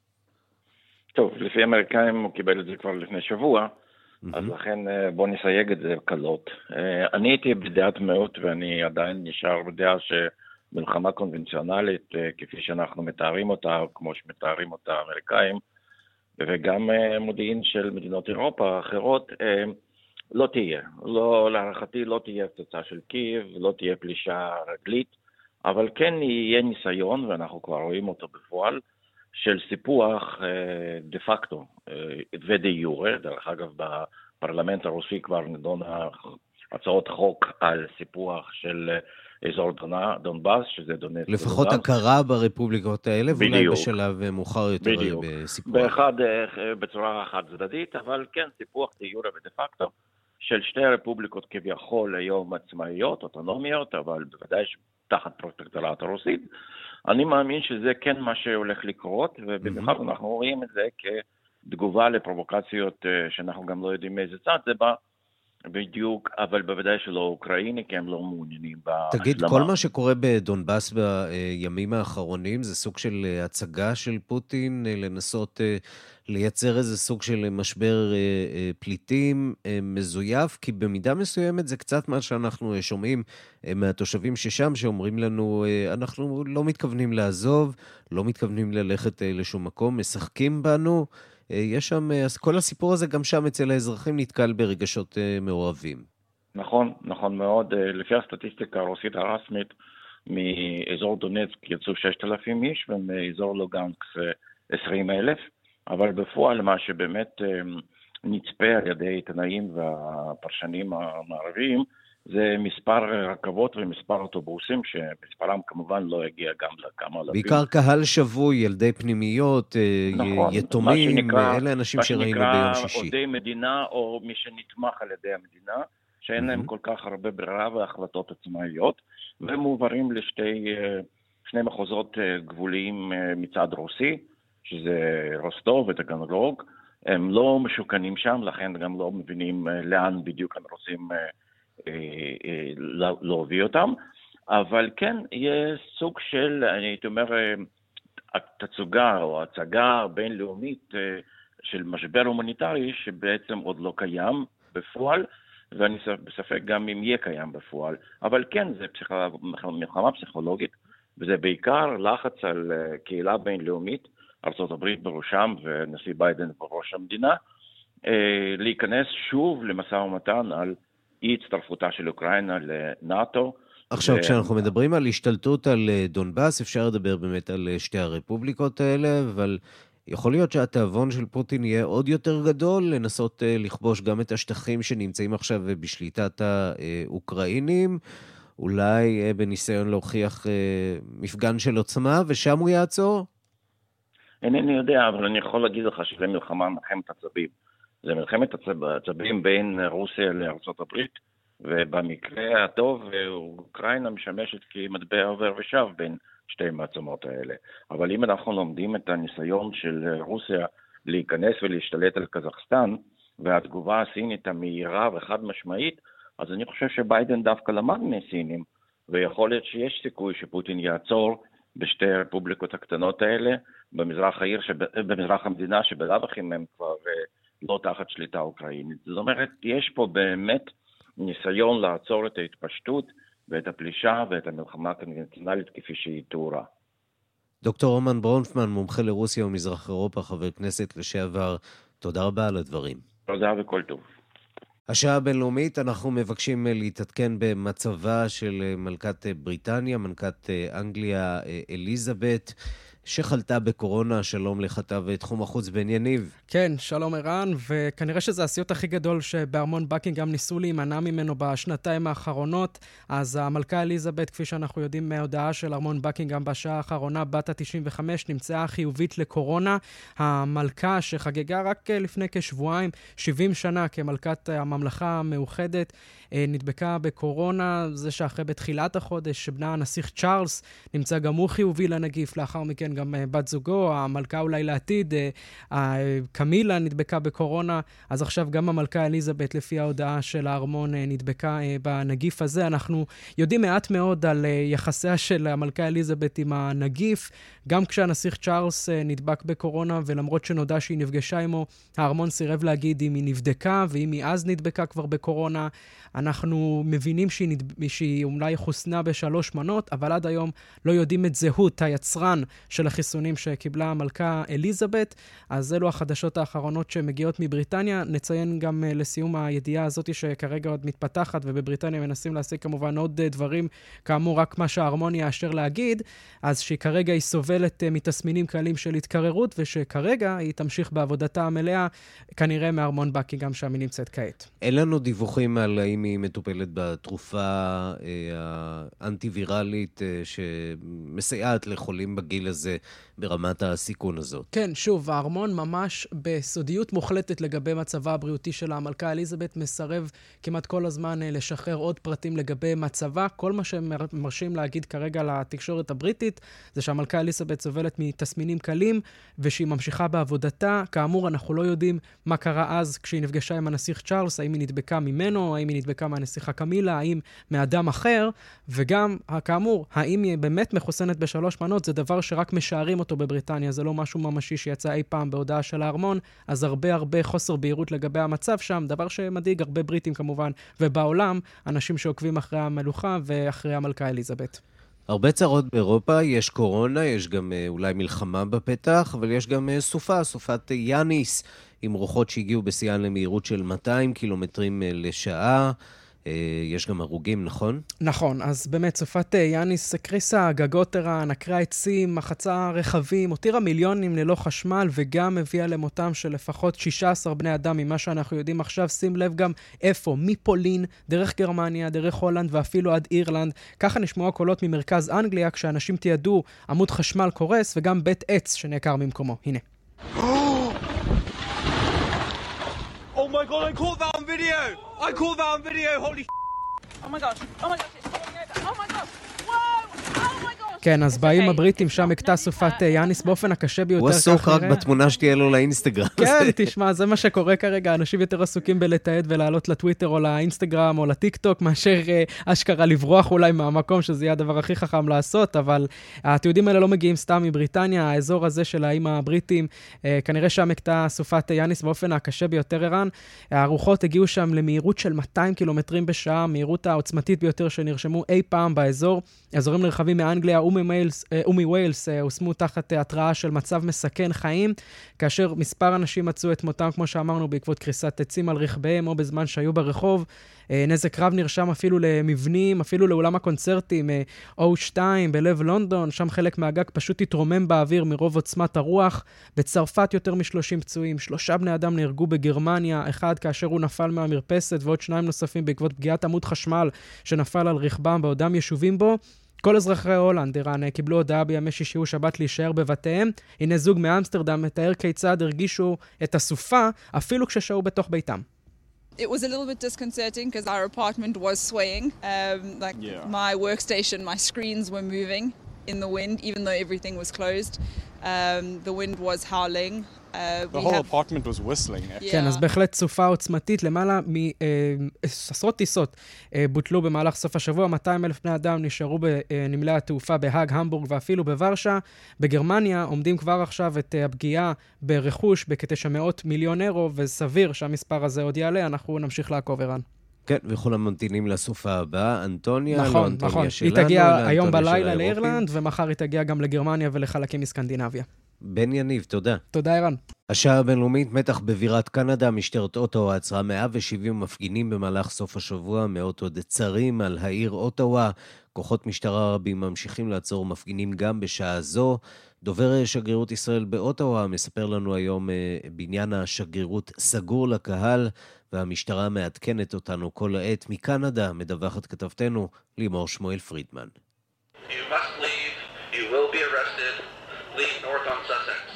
טוב, לפי האמריקאים הוא קיבל את זה כבר לפני שבוע, mm-hmm. אז לכן אה, בואו נסייג את זה קלות. אה, אני הייתי בדעת מיעוט ואני עדיין נשאר בדעה שמלחמה קונבנציונלית, אה, כפי שאנחנו מתארים אותה, כמו שמתארים אותה האמריקאים, וגם מודיעין של מדינות אירופה האחרות, לא תהיה. לא, להערכתי לא תהיה הפצצה של קייב, לא תהיה פלישה רגלית, אבל כן יהיה ניסיון, ואנחנו כבר רואים אותו בפועל, של סיפוח אה, דה פקטו אה, ודה יורה, דרך אגב בפרלמנט הרוסי כבר נדונה הצעות חוק על סיפוח של אה, אזור דונבאס, שזה דונט. לפחות הכרה ברפובליקות האלה, ואולי בשלב מאוחר יותר בדיוק. בסיפוח. באחד, בצורה חד צדדית, אבל כן, סיפוח דה יורה ודה פקטו של שתי הרפובליקות כביכול היום עצמאיות, אוטונומיות, אבל בוודאי תחת פרוטקטורט הרוסית. אני מאמין שזה כן מה שהולך לקרות, ובמיוחד mm-hmm. אנחנו רואים את זה כתגובה לפרובוקציות אה, שאנחנו גם לא יודעים מאיזה צד זה בא. בדיוק, אבל בוודאי שלא אוקראיני, כי הם לא מעוניינים בהשלמה. תגיד, כל מה שקורה בדונבאס בימים האחרונים זה סוג של אה, הצגה של פוטין, אה, לנסות לייצר איזה סוג של משבר פליטים מזויף? כי במידה מסוימת זה קצת מה שאנחנו שומעים מהתושבים ששם, שאומרים לנו, אנחנו לא מתכוונים לעזוב, לא מתכוונים ללכת לשום מקום, משחקים בנו. אה, יש שם, אה, אז כל הסיפור הזה גם שם אצל האזרחים נתקל ברגשות אה, מעורבים. נכון, נכון מאוד. לפי הסטטיסטיקה הרוסית הרשמית, מאזור דונצק יצאו 6,000 איש ומאזור לוגנקס 20,000, אבל בפועל מה שבאמת נצפה על ידי עיתונאים והפרשנים המערביים, זה מספר רכבות ומספר אוטובוסים, שמספרם כמובן לא הגיע גם לכמה אלפים. בעיקר קהל שבוי, ילדי פנימיות, אה, נכון, יתומים, שנקרא, אלה אנשים שראינו ביום שישי. מה שנקרא עובדי מדינה, או מי שנתמך על ידי המדינה, שאין להם כל כך הרבה ברירה והחלטות עצמאיות, והם מועברים לשתי אה, מחוזות אה, גבוליים מצד רוסי, שזה רוסטוב וטגנרוג. הם לא משוכנים שם, לכן גם לא מבינים לאן בדיוק הם רוצים... אה, אה, להביא אותם, אבל כן, יש סוג של, אני הייתי אומר, אה, תצוגה או הצגה בינלאומית של משבר הומניטרי שבעצם עוד לא קיים בפועל, ואני בספק גם אם יהיה קיים בפועל. אבל כן, זה פסיכ... מלחמה פסיכולוגית, וזה בעיקר לחץ על קהילה בינלאומית, ארה"ב בראשם ונשיא ביידן בראש המדינה, להיכנס שוב למשא ומתן על אי הצטרפותה של אוקראינה לנאט"ו. עכשיו, ו... כשאנחנו מדברים על השתלטות על אה, דונבאס, אפשר לדבר באמת על אה, שתי הרפובליקות האלה, אבל יכול להיות שהתיאבון של פוטין יהיה עוד יותר גדול, לנסות אה, לכבוש גם את השטחים שנמצאים עכשיו בשליטת האוקראינים, אולי בניסיון להוכיח מפגן של עוצמה, ושם הוא יעצור? אינני יודע, אבל אני יכול להגיד לך שזה מלחמה מלחמת עצבים. זה מלחמת עצבים בין רוסיה הברית, ובמקרה הטוב אוקראינה משמשת כמטבע עובר ושב בין שתי המעצמות האלה. אבל אם אנחנו לומדים את הניסיון של רוסיה להיכנס ולהשתלט על קזחסטן, והתגובה הסינית המהירה וחד משמעית, אז אני חושב שביידן דווקא למד מהסינים, ויכול להיות שיש סיכוי שפוטין יעצור בשתי הרפובליקות הקטנות האלה, במזרח העיר, שב, במזרח המדינה, שבלאו הכי הם כבר לא תחת שליטה אוקראינית. זאת אומרת, יש פה באמת ניסיון לעצור את ההתפשטות ואת הפלישה ואת המלחמה הקונבנציונלית כפי שהיא תוארה. דוקטור רומן ברונפמן, מומחה לרוסיה ומזרח אירופה, חבר כנסת לשעבר, תודה רבה על הדברים. תודה וכל טוב. השעה הבינלאומית, אנחנו מבקשים להתעדכן במצבה של מלכת בריטניה, מלכת אנגליה אליזבת. שחלתה בקורונה. שלום לכתב תחום החוץ בן יניב. כן, שלום ערן, וכנראה שזה הסיוט הכי גדול שבארמון בקינגהם ניסו להימנע ממנו בשנתיים האחרונות. אז המלכה אליזבת, כפי שאנחנו יודעים מההודעה של ארמון בקינגהם בשעה האחרונה, בת ה-95, נמצאה חיובית לקורונה. המלכה שחגגה רק לפני כשבועיים, 70 שנה כמלכת הממלכה המאוחדת, אה, נדבקה בקורונה, זה שאחרי בתחילת החודש, שבנה הנסיך צ'ארלס נמצא גם הוא חיובי לנגיף, לאחר מכן גם אה, בת זוגו, המלכה אולי לעתיד, אה, קמילה נדבקה בקורונה, אז עכשיו גם המלכה אליזבת, לפי ההודעה של הארמון, נדבקה בנגיף הזה. אנחנו יודעים מעט מאוד על יחסיה של המלכה אליזבת עם הנגיף, גם כשהנסיך צ'ארלס נדבק בקורונה, ולמרות שנודע שהיא נפגשה עמו, הארמון סירב להגיד אם היא נבדקה ואם היא אז נדבקה כבר בקורונה. אנחנו מבינים שהיא, נד... שהיא אולי חוסנה בשלוש מנות, אבל עד היום לא יודעים את זהות היצרן של החיסונים שקיבלה המלכה אליזבת. אז אלו החדשות האחרונות שמגיעות מבריטניה. נציין גם uh, לסיום הידיעה הזאת שכרגע עוד מתפתחת, ובבריטניה מנסים להשיג כמובן עוד uh, דברים, כאמור, רק מה שהארמון יאשר להגיד, אז שכרגע היא סובלת uh, מתסמינים קלים של התקררות, ושכרגע היא תמשיך בעבודתה המלאה, כנראה מארמון בקי גם שם היא נמצאת כעת. אין לנו דיווחים על האם היא מטופלת בתרופה אה, האנטיווירלית אה, שמסייעת לחולים בגיל הזה ברמת הסיכון הזאת. כן, שוב, הארמון ממש בסודיות מוחלטת לגבי מצבה הבריאותי של המלכה אליזבת, מסרב כמעט כל הזמן אה, לשחרר עוד פרטים לגבי מצבה. כל מה שהם מרשים להגיד כרגע לתקשורת הבריטית זה שהמלכה אליזבת סובלת מתסמינים קלים ושהיא ממשיכה בעבודתה. כאמור, אנחנו לא יודעים מה קרה אז כשהיא נפגשה עם הנסיך צ'ארלס, האם היא נדבקה ממנו, האם היא נדבקה מהנסיכה קמילה, האם מאדם אחר, וגם, כאמור, האם היא באמת מחוסנת בשלוש מנות, זה דבר שרק משערים אותו בבריטניה, זה לא משהו ממשי שיצא אי פעם בהודעה של הארמון, אז הרבה הרבה חוסר בהירות לגבי המצב שם, דבר שמדאיג הרבה בריטים כמובן, ובעולם, אנשים שעוקבים אחרי המלוכה ואחרי המלכה אליזבת. הרבה צרות באירופה, יש קורונה, יש גם אה, אולי מלחמה בפתח, אבל יש גם אה, סופה, סופת יאניס, עם רוחות שהגיעו בשיאן למהירות של 200 קילומטרים אה, לשעה. אה, יש גם הרוגים, נכון? נכון, אז באמת, סופת אה, יאניס הקריסה גגות ערן, עקרה עצים, מחצה רכבים, הותירה מיליונים ללא חשמל וגם הביאה למותם של לפחות 16 בני אדם ממה שאנחנו יודעים עכשיו. שים לב גם איפה, מפולין, דרך גרמניה, דרך הולנד ואפילו עד אירלנד. ככה נשמעו הקולות ממרכז אנגליה כשאנשים תיעדו עמוד חשמל קורס וגם בית עץ שנעקר ממקומו. הנה. Oh my god, I caught that on video! I caught that on video, holy Oh my gosh, oh my gosh, it's over. כן, אז באים הבריטים, שם הכתה סופת אה, יאניס באופן הקשה ביותר. הוא עסוק רק בתמונה שתהיה לו לאינסטגרם. כן, תשמע, זה מה שקורה כרגע, אנשים יותר עסוקים בלתעד ולעלות לטוויטר או לאינסטגרם או לטיק טוק, מאשר אה, אשכרה לברוח אולי מהמקום, שזה יהיה הדבר הכי חכם לעשות, אבל התיעודים האלה לא מגיעים סתם מבריטניה, האזור הזה של האיים הבריטים, אה, כנראה שם הכתה סופת יאניס באופן הקשה ביותר, ערן. הרוחות הגיעו שם למהירות של 200 קילומטרים בשעה, המהירות העוצמתית ביותר שנרשמו אי פעם באזור. אזורים נרחבים מאנגליה ומווילס אה, הושמו תחת אה, התראה של מצב מסכן חיים, כאשר מספר אנשים מצאו את מותם, כמו שאמרנו, בעקבות קריסת עצים על רכביהם או בזמן שהיו ברחוב. אה, נזק רב נרשם אפילו למבנים, אפילו לאולם הקונצרטים O2 בלב לונדון, שם חלק מהגג פשוט התרומם באוויר מרוב עוצמת הרוח. בצרפת יותר מ-30 פצועים, שלושה בני אדם נהרגו בגרמניה, אחד כאשר הוא נפל מהמרפסת ועוד שניים נוספים בעקבות פגיעת עמוד חשמל שנפל על רכבם בעודם ישובים בו. כל אזרחי הולנד, ערן, קיבלו הודעה בימי שישי ושבת להישאר בבתיהם. הנה זוג מאמסטרדם מתאר כיצד הרגישו את הסופה, אפילו כששהו בתוך ביתם. It was a little bit disconcerting because our apartment was swaying. Um, like yeah. my workstation, my screens were moving in the wind, even though everything was closed. Um, the wind was howling. Uh, the whole have... apartment was whistling. Yeah. כן, אז בהחלט סופה עוצמתית. למעלה מעשרות טיסות בוטלו במהלך סוף השבוע. 200 אלף בני אדם נשארו בנמלי התעופה בהאג, המבורג ואפילו בוורשה. בגרמניה עומדים כבר עכשיו את הפגיעה ברכוש בכ-900 מיליון אירו, וסביר שהמספר הזה עוד יעלה. אנחנו נמשיך לעקוב, ערן. כן, וכולם ממתינים לסופה הבאה. אנטוניה, נכון, לא אנטוניה נכון. שלנו, היא תגיע היום בלילה לאירלנד, ומחר היא תגיע גם לגרמניה ולחלקים מסקנדינביה. בן יניב, תודה. תודה, ערן. השעה הבינלאומית, מתח בבירת קנדה, משטרת אוטווה עצרה 170 מפגינים במהלך סוף השבוע, מאות עוד צרים על העיר אוטווה. כוחות משטרה רבים ממשיכים לעצור מפגינים גם בשעה זו. דובר שגרירות ישראל באוטווה מספר לנו היום אה, בניין השגרירות סגור לקהל, והמשטרה מעדכנת אותנו כל העת. מקנדה מדווחת כתבתנו לימור שמואל פרידמן.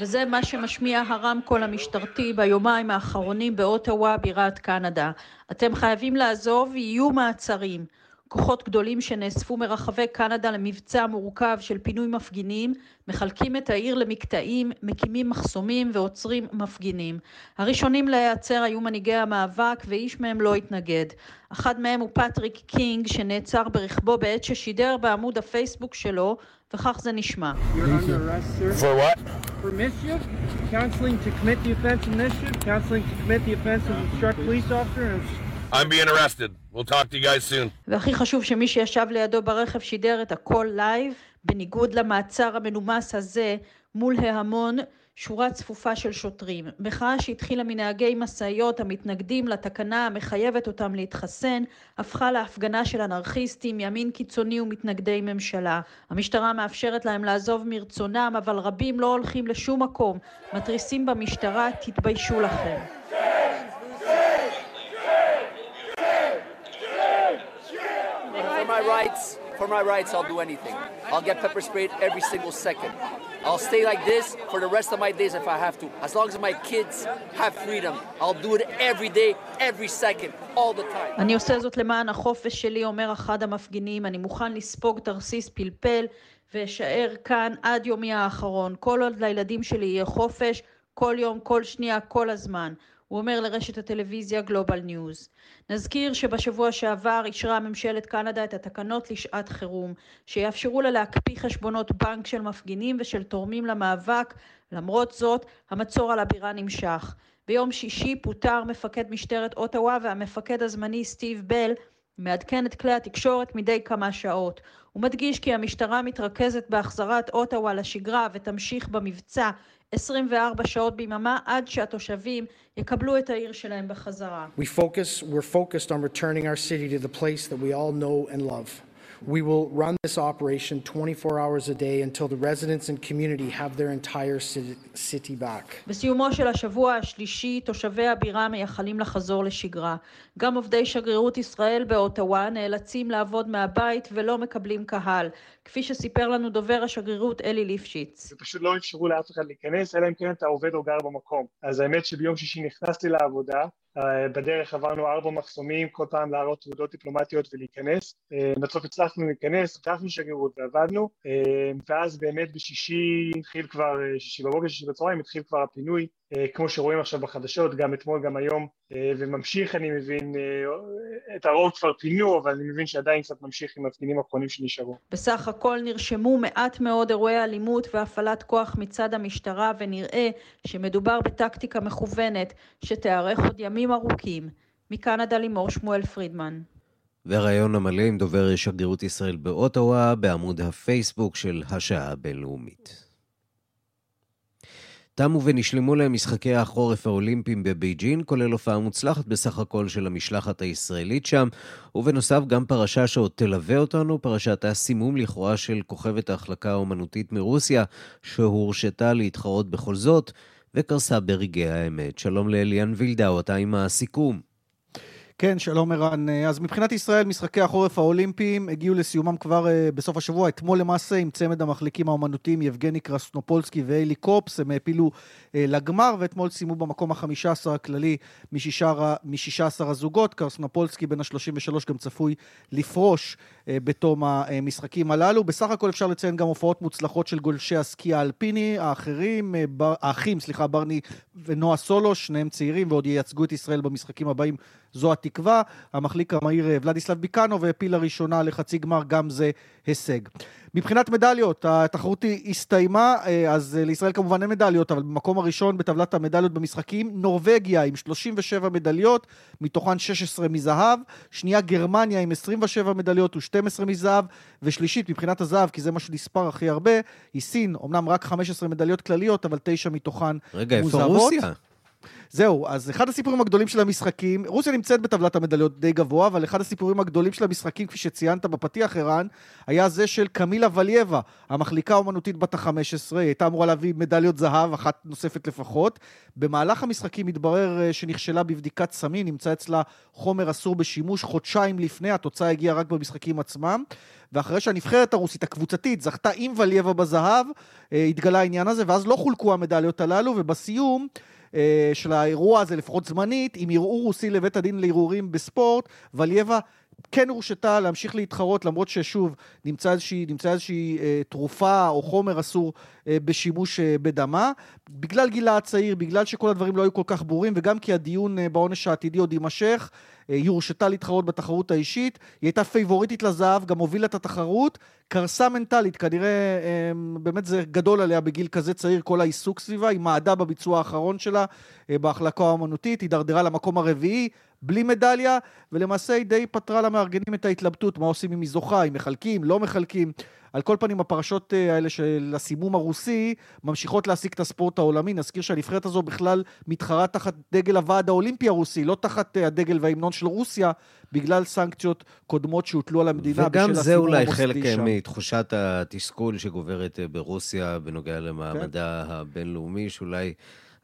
וזה מה שמשמיע הרמקול המשטרתי ביומיים האחרונים באוטווה, בירת קנדה. אתם חייבים לעזוב, יהיו מעצרים. כוחות גדולים שנאספו מרחבי קנדה למבצע מורכב של פינוי מפגינים, מחלקים את העיר למקטעים, מקימים מחסומים ועוצרים מפגינים. הראשונים להיעצר היו מנהיגי המאבק ואיש מהם לא התנגד. אחד מהם הוא פטריק קינג שנעצר ברכבו בעת ששידר בעמוד הפייסבוק שלו, וכך זה נשמע. For what? For mischief, counseling to commit the offense of mischief, counseling to commit the offense of obstruct police officer I'm being arrested. We'll talk to you guys soon. והכי חשוב שמי שישב לידו ברכב שידר את הכל לייב, בניגוד למעצר המנומס הזה מול ההמון, שורה צפופה של שוטרים. מחאה שהתחילה מנהגי משאיות המתנגדים לתקנה המחייבת אותם להתחסן, הפכה להפגנה של אנרכיסטים, ימין קיצוני ומתנגדי ממשלה. המשטרה מאפשרת להם לעזוב מרצונם, אבל רבים לא הולכים לשום מקום. מתריסים במשטרה, תתביישו לכם. my rights, for my rights, I'll do anything. I'll get pepper sprayed every single second. I'll stay like this for the rest of my days if I have to. As long as my kids have freedom, I'll do it every day, every second, all the time. אני עושה זאת למען החופש שלי, אומר אחד המפגינים. אני מוכן לספוג תרסיס פלפל ואשאר כאן עד יומי האחרון. כל עוד לילדים שלי יהיה חופש, כל יום, כל שנייה, כל הזמן. הוא אומר לרשת הטלוויזיה Global News. נזכיר שבשבוע שעבר אישרה ממשלת קנדה את התקנות לשעת חירום, שיאפשרו לה להקפיא חשבונות בנק של מפגינים ושל תורמים למאבק, למרות זאת, המצור על הבירה נמשך. ביום שישי פוטר מפקד משטרת אוטווה והמפקד הזמני סטיב בל מעדכן את כלי התקשורת מדי כמה שעות. הוא מדגיש כי המשטרה מתרכזת בהחזרת אוטווה לשגרה ותמשיך במבצע 24 שעות ביממה עד שהתושבים יקבלו את העיר שלהם בחזרה. We focus, we're focused on returning our city to the place that we all know and love. We will run this operation 24 hours a day until the residents and community have their entire city back. בסיומו של השבוע השלישי, תושבי הבירה מייחלים לחזור לשגרה. גם עובדי שגרירות ישראל באוטווה נאלצים לעבוד מהבית ולא מקבלים קהל, כפי שסיפר לנו דובר השגרירות אלי ליפשיץ. פשוט לא אפשרו לאף אחד להיכנס, אלא אם כן אתה עובד או גר במקום. אז האמת שביום שישי נכנסתי לעבודה, בדרך עברנו ארבע מחסומים, כל פעם להראות תעודות דיפלומטיות ולהיכנס. בסוף הצלחנו להיכנס, פתחנו שגרירות ועבדנו, ואז באמת בשישי התחיל כבר, שישי בבוקר, שישי בצהריים, התחיל כבר הפינוי, כמו שרואים עכשיו בחדשות, גם אתמול, גם היום, וממשיך, אני מבין, את הרוב כבר פינו, אבל אני מבין שעדיין קצת ממשיך עם המפגינים האחרונים שנשארו. בסך הכל נרשמו מעט מאוד אירועי אלימות והפעלת כוח מצד המשטרה, ונראה שמדובר בטקטיקה מכוונת שתיארך עוד ימים ארוכים. מקנדה לימור שמואל פרידמן. והרעיון המלא עם דובר שגרירות ישראל באוטווה בעמוד הפייסבוק של השעה הבינלאומית. תמו ונשלמו להם משחקי החורף האולימפיים בבייג'ין, כולל הופעה מוצלחת בסך הכל של המשלחת הישראלית שם, ובנוסף גם פרשה שעוד תלווה אותנו, פרשת הסימום לכאורה של כוכבת ההחלקה האומנותית מרוסיה, שהורשתה להתחרות בכל זאת, וקרסה ברגעי האמת. שלום לאליאן וילדאו, אתה עם הסיכום. כן, שלום ערן. אז מבחינת ישראל, משחקי החורף האולימפיים הגיעו לסיומם כבר בסוף השבוע. אתמול למעשה, עם צמד המחליקים האומנותיים יבגני קרסנופולסקי ואלי קופס, הם העפילו לגמר, ואתמול סיימו במקום ה-15 הכללי מ-16 הזוגות. קרסנופולסקי בן ה-33 גם צפוי לפרוש בתום המשחקים הללו. בסך הכל אפשר לציין גם הופעות מוצלחות של גולשי הסקי האלפיני, האחרים, האחים, סליחה, ברני ונועה סולו, שניהם צעירים ועוד ייצגו את ישראל במשחקים הבאים. זו התקווה. המחליק המהיר ולדיסלב ביקנו והעפיל לראשונה לחצי גמר, גם זה הישג. מבחינת מדליות, התחרות הסתיימה, אז לישראל כמובן אין מדליות, אבל במקום הראשון בטבלת המדליות במשחקים, נורווגיה עם 37 מדליות, מתוכן 16 מזהב, שנייה גרמניה עם 27 מדליות ו-12 מזהב, ושלישית מבחינת הזהב, כי זה מה שנספר הכי הרבה, היא סין, אמנם רק 15 מדליות כלליות, אבל 9 מתוכן רגע, מוזהבות. רגע, איפה רוסיה? זהו, אז אחד הסיפורים הגדולים של המשחקים, רוסיה נמצאת בטבלת המדליות די גבוה, אבל אחד הסיפורים הגדולים של המשחקים, כפי שציינת בפתיח, ערן, היה זה של קמילה ולייבה, המחליקה האומנותית בת ה-15, היא הייתה אמורה להביא מדליות זהב, אחת נוספת לפחות. במהלך המשחקים התברר אה, שנכשלה בבדיקת סמים, נמצא אצלה חומר אסור בשימוש חודשיים לפני, התוצאה הגיעה רק במשחקים עצמם. ואחרי שהנבחרת הרוסית הקבוצתית זכתה עם ולייבה בזהב, אה, התגלה העניין הזה, ואז לא חולקו המדליות הללו, ובסיום... אה, של האירוע הזה, לפחות זמנית, עם ערעור רוסי לבית הדין לערעורים בספורט, ולייבה כן הורשתה להמשיך להתחרות, למרות ששוב, נמצא איזושהי, נמצא איזושהי אה, תרופה או חומר אסור אה, בשימוש אה, בדמה. בגלל גילה הצעיר, בגלל שכל הדברים לא היו כל כך ברורים, וגם כי הדיון אה, בעונש העתידי עוד יימשך, היא הורשתה להתחרות בתחרות האישית, היא הייתה פייבוריטית לזהב, גם הובילה את התחרות, קרסה מנטלית, כנראה אה, באמת זה גדול עליה בגיל כזה צעיר, כל העיסוק סביבה, היא מעדה בביצוע האחרון שלה אה, בהחלקה האמנותית, הידרדרה למקום הרביעי, בלי מדליה, ולמעשה היא די פתרה למארגנים את ההתלבטות, מה עושים אם היא זוכה, אם מחלקים, לא מחלקים. על כל פנים, הפרשות אה, האלה של הסימום הרוסי ממשיכות להעסיק את הספורט העולמי. נזכיר שהנבחרת הזו בכלל מתחרה תחת דגל הוועד האולימפי הרוסי, לא תחת אה, הדגל וההמנון של רוסיה, בגלל סנקציות קודמות שהוטלו על המדינה בשל הסימום המוסדי שם. וגם זה אולי חלק אה, מתחושת התסכול שגוברת ברוסיה בנוגע למעמדה כן. הבינלאומי, שאולי...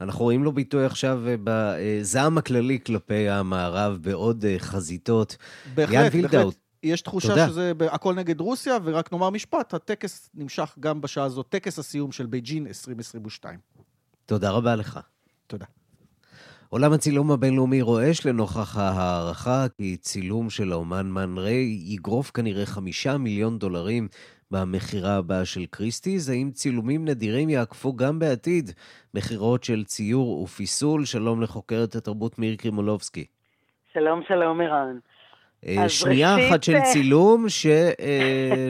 אנחנו רואים לו ביטוי עכשיו בזעם הכללי כלפי המערב בעוד חזיתות. בהחלט, בהחלט. יש תחושה תודה. שזה הכל נגד רוסיה, ורק נאמר משפט, הטקס נמשך גם בשעה הזאת, טקס הסיום של בייג'ין 2022. תודה רבה לך. תודה. עולם הצילום הבינלאומי רועש לנוכח ההערכה כי צילום של האומן מן ריי יגרוף כנראה חמישה מיליון דולרים במכירה הבאה של קריסטיז. האם צילומים נדירים יעקפו גם בעתיד מכירות של ציור ופיסול? שלום לחוקרת התרבות מאיר קרימולובסקי. שלום, שלום, ערן. אה, שנייה ראשית... אחת של אה, צילום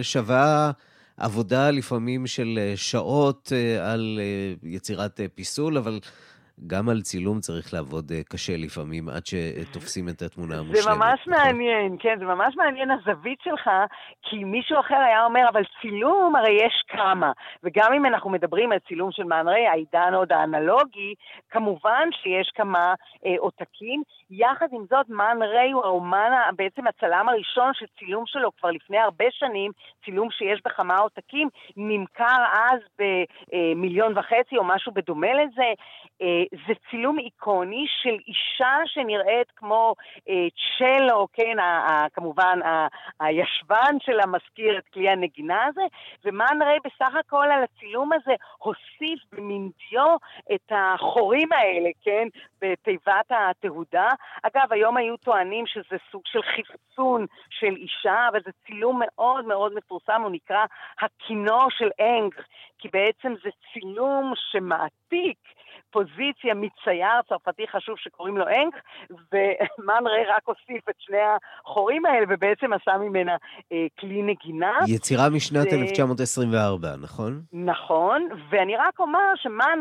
ששווה עבודה לפעמים של אה, שעות על יצירת פיסול, אבל גם על צילום צריך לעבוד קשה לפעמים, עד שתופסים את התמונה המושלמת. זה ממש נכון? מעניין, כן, זה ממש מעניין הזווית שלך, כי מישהו אחר היה אומר, אבל צילום הרי יש כמה. וגם אם אנחנו מדברים על צילום של מאנרי, העידן עוד האנלוגי, כמובן שיש כמה אה, עותקים. יחד עם זאת, מן ריי הוא האומן, בעצם הצלם הראשון שצילום שלו כבר לפני הרבה שנים, צילום שיש בכמה עותקים, נמכר אז במיליון וחצי או משהו בדומה לזה. זה צילום איקוני של אישה שנראית כמו אה, צ'לו, כן, כמובן הישבן שלה מזכיר את כלי הנגינה הזה, ומן ריי בסך הכל על הצילום הזה הוסיף במינדיו את החורים האלה, כן, בתיבת התהודה. אגב, היום היו טוענים שזה סוג של חפצון של אישה, אבל זה צילום מאוד מאוד מפורסם, הוא נקרא הכינור של אנג, כי בעצם זה צילום שמעתיק פוזיציה מצייר צרפתי חשוב שקוראים לו אנק, ריי רק הוסיף את שני החורים האלה, ובעצם עשה ממנה אה, כלי נגינה. יצירה משנת ו... 1924, נכון? נכון, ואני רק אומר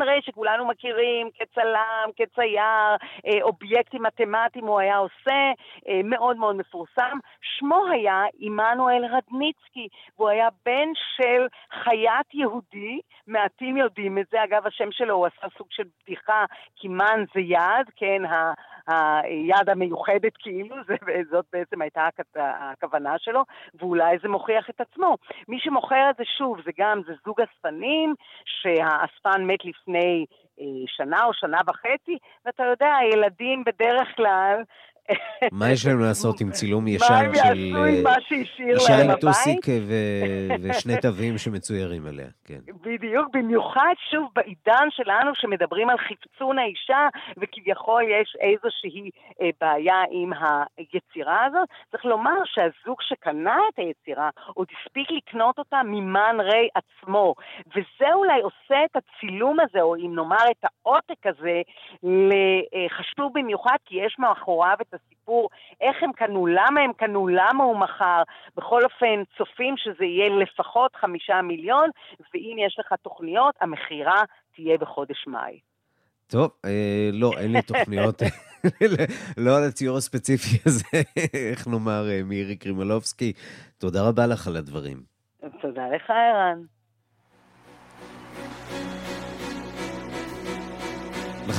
ריי, שכולנו מכירים כצלם, כצייר, אה, אובייקטים מתמטיים הוא היה עושה, אה, מאוד מאוד מפורסם. שמו היה עמנואל רדניצקי, והוא היה בן של חייט יהודי, מעטים יודעים את זה, אגב, השם שלו הוא עשה סוג של בדיחה, כי מן זה יד, כן, היד המיוחדת כאילו, זה, זאת בעצם הייתה הכוונה שלו, ואולי זה מוכיח את עצמו. מי שמוכר את זה שוב, זה גם, זה זוג אספנים, שהאספן מת לפני אה, שנה או שנה וחצי, ואתה יודע, הילדים בדרך כלל מה יש להם לעשות עם צילום ישן של אישה עם טוסיק ושני תווים שמצוירים עליה, כן. בדיוק, במיוחד שוב בעידן שלנו שמדברים על חפצון האישה וכביכול יש איזושהי אה, בעיה עם היצירה הזאת. צריך לומר שהזוג שקנה את היצירה עוד הספיק לקנות אותה ממן ריי עצמו, וזה אולי עושה את הצילום הזה, או אם נאמר את העותק הזה, לחשוב במיוחד כי יש מאחוריו את הסיפור, איך הם קנו, למה הם קנו, למה הוא מכר. בכל אופן, צופים שזה יהיה לפחות חמישה מיליון, ואם יש לך תוכניות, המכירה תהיה בחודש מאי. טוב, אה, לא, אין לי תוכניות, לא על הציור הספציפי הזה, איך נאמר, אה, מירי קרימלובסקי. תודה רבה לך על הדברים. תודה לך, ערן.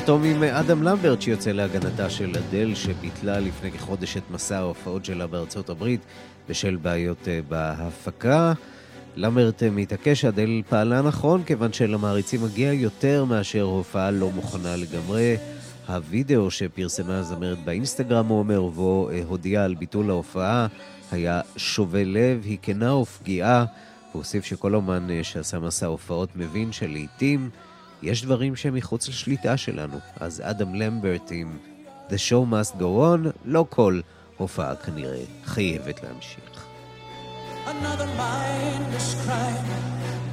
נחתום עם אדם למברט שיוצא להגנתה של אדל שביטלה לפני כחודש את מסע ההופעות שלה בארצות הברית בשל בעיות אה, בהפקה. למברט אה, מתעקש שאדל פעלה נכון כיוון שלמעריצים מגיע יותר מאשר הופעה לא מוכנה לגמרי. הווידאו שפרסמה הזמרת באינסטגרם, הוא אומר, ובו אה, הודיעה על ביטול ההופעה, היה שובה לב, היא כנה ופגיעה. הוא הוסיף שכל אומן שעשה מסע הופעות מבין שלעיתים יש דברים שהם מחוץ לשליטה שלנו. אז אדם למברט עם The Show Must Go On, לא כל הופעה כנראה חייבת להמשיך.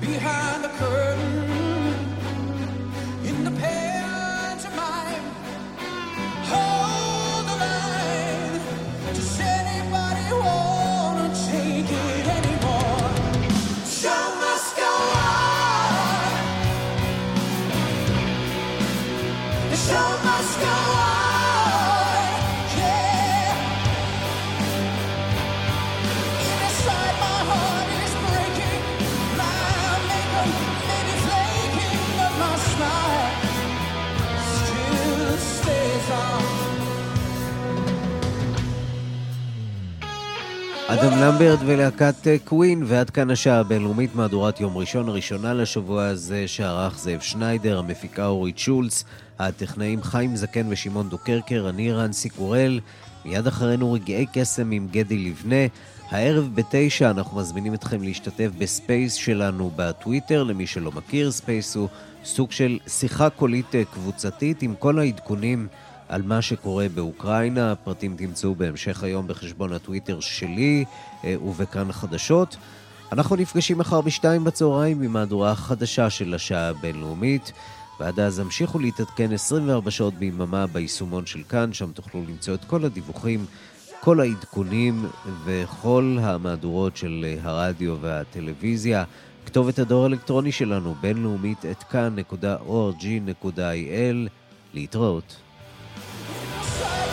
Behind the curtain in the pantomime. למברט ולהקת אה, Queen, ועד כאן השעה הבינלאומית מהדורת יום ראשון הראשונה לשבוע הזה שערך זאב שניידר, המפיקה אורית שולץ, הטכנאים חיים זקן ושמעון דוקרקר, אני ערן סיקורל, מיד אחרינו רגעי קסם עם גדי לבנה. הערב בתשע אנחנו מזמינים אתכם להשתתף ב Space שלנו בטוויטר, למי שלא מכיר, Space הוא סוג של שיחה קולית אה, קבוצתית עם כל העדכונים על מה שקורה באוקראינה. הפרטים תמצאו בהמשך היום בחשבון הטוויטר שלי אה, ובכאן החדשות. אנחנו נפגשים מחר בשתיים בצהריים עם מהדורה החדשה של השעה הבינלאומית. ועד אז המשיכו להתעדכן 24 שעות ביממה ביישומון של כאן, שם תוכלו למצוא את כל הדיווחים, כל העדכונים וכל המהדורות של אה, הרדיו והטלוויזיה. כתובת הדואר האלקטרוני שלנו, בינלאומית, את כאן.org.il. להתראות. Sorry.